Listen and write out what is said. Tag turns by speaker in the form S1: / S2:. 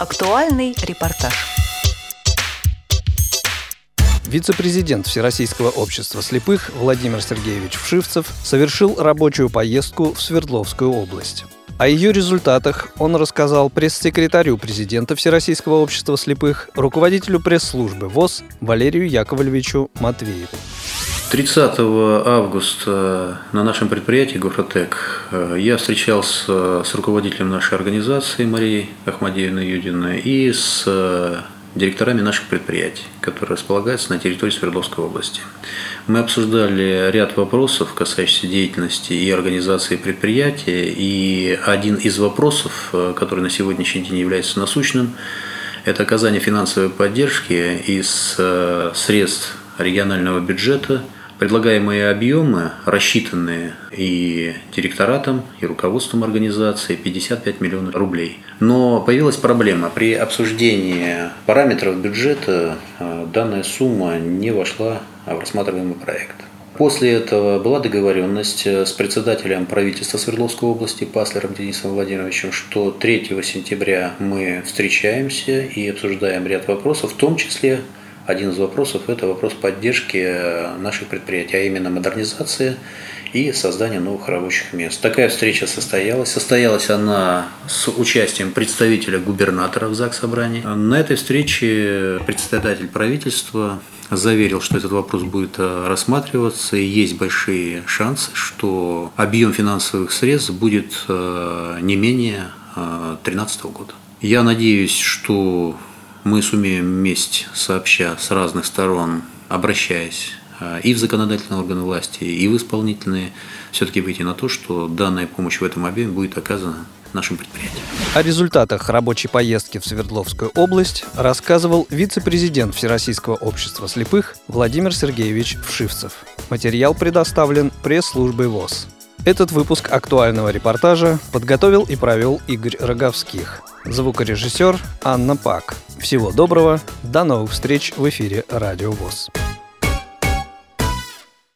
S1: Актуальный репортаж.
S2: Вице-президент Всероссийского общества слепых Владимир Сергеевич Вшивцев совершил рабочую поездку в Свердловскую область. О ее результатах он рассказал пресс-секретарю президента Всероссийского общества слепых, руководителю пресс-службы ВОЗ Валерию Яковлевичу Матвееву.
S3: 30 августа на нашем предприятии «Гофротек» э, я встречался с руководителем нашей организации Марией Ахмадеевной Юдиной и с э, директорами наших предприятий, которые располагаются на территории Свердловской области. Мы обсуждали ряд вопросов, касающихся деятельности и организации предприятия, и один из вопросов, э, который на сегодняшний день является насущным, это оказание финансовой поддержки из средств регионального бюджета – Предлагаемые объемы, рассчитанные и директоратом, и руководством организации, 55 миллионов рублей. Но появилась проблема. При обсуждении параметров бюджета э, данная сумма не вошла в рассматриваемый проект. После этого была договоренность э, с председателем правительства Свердловской области Паслером Денисом Владимировичем, что 3 сентября мы встречаемся и обсуждаем ряд вопросов, в том числе один из вопросов – это вопрос поддержки э, наших предприятий, а именно модернизация и создание новых рабочих мест. Такая встреча состоялась. Состоялась она с участием представителя губернатора в ЗАГС собрании. На этой встрече председатель правительства заверил, что этот вопрос будет э, рассматриваться, и есть большие шансы, что объем финансовых средств будет э, не менее 2013 года. Я надеюсь, что мы сумеем вместе, сообща с разных сторон, обращаясь э, и в законодательные органы власти, и в исполнительные, все-таки выйти на то, что данная помощь в этом объеме будет оказана нашим предприятиям.
S2: О результатах рабочей поездки в Свердловскую область рассказывал вице-президент Всероссийского общества слепых Владимир Сергеевич Вшивцев. Материал предоставлен пресс-службой ВОЗ. Этот выпуск актуального репортажа подготовил и провел Игорь Роговских. Звукорежиссер Анна Пак. Всего доброго, до новых встреч в эфире Радио ВОЗ.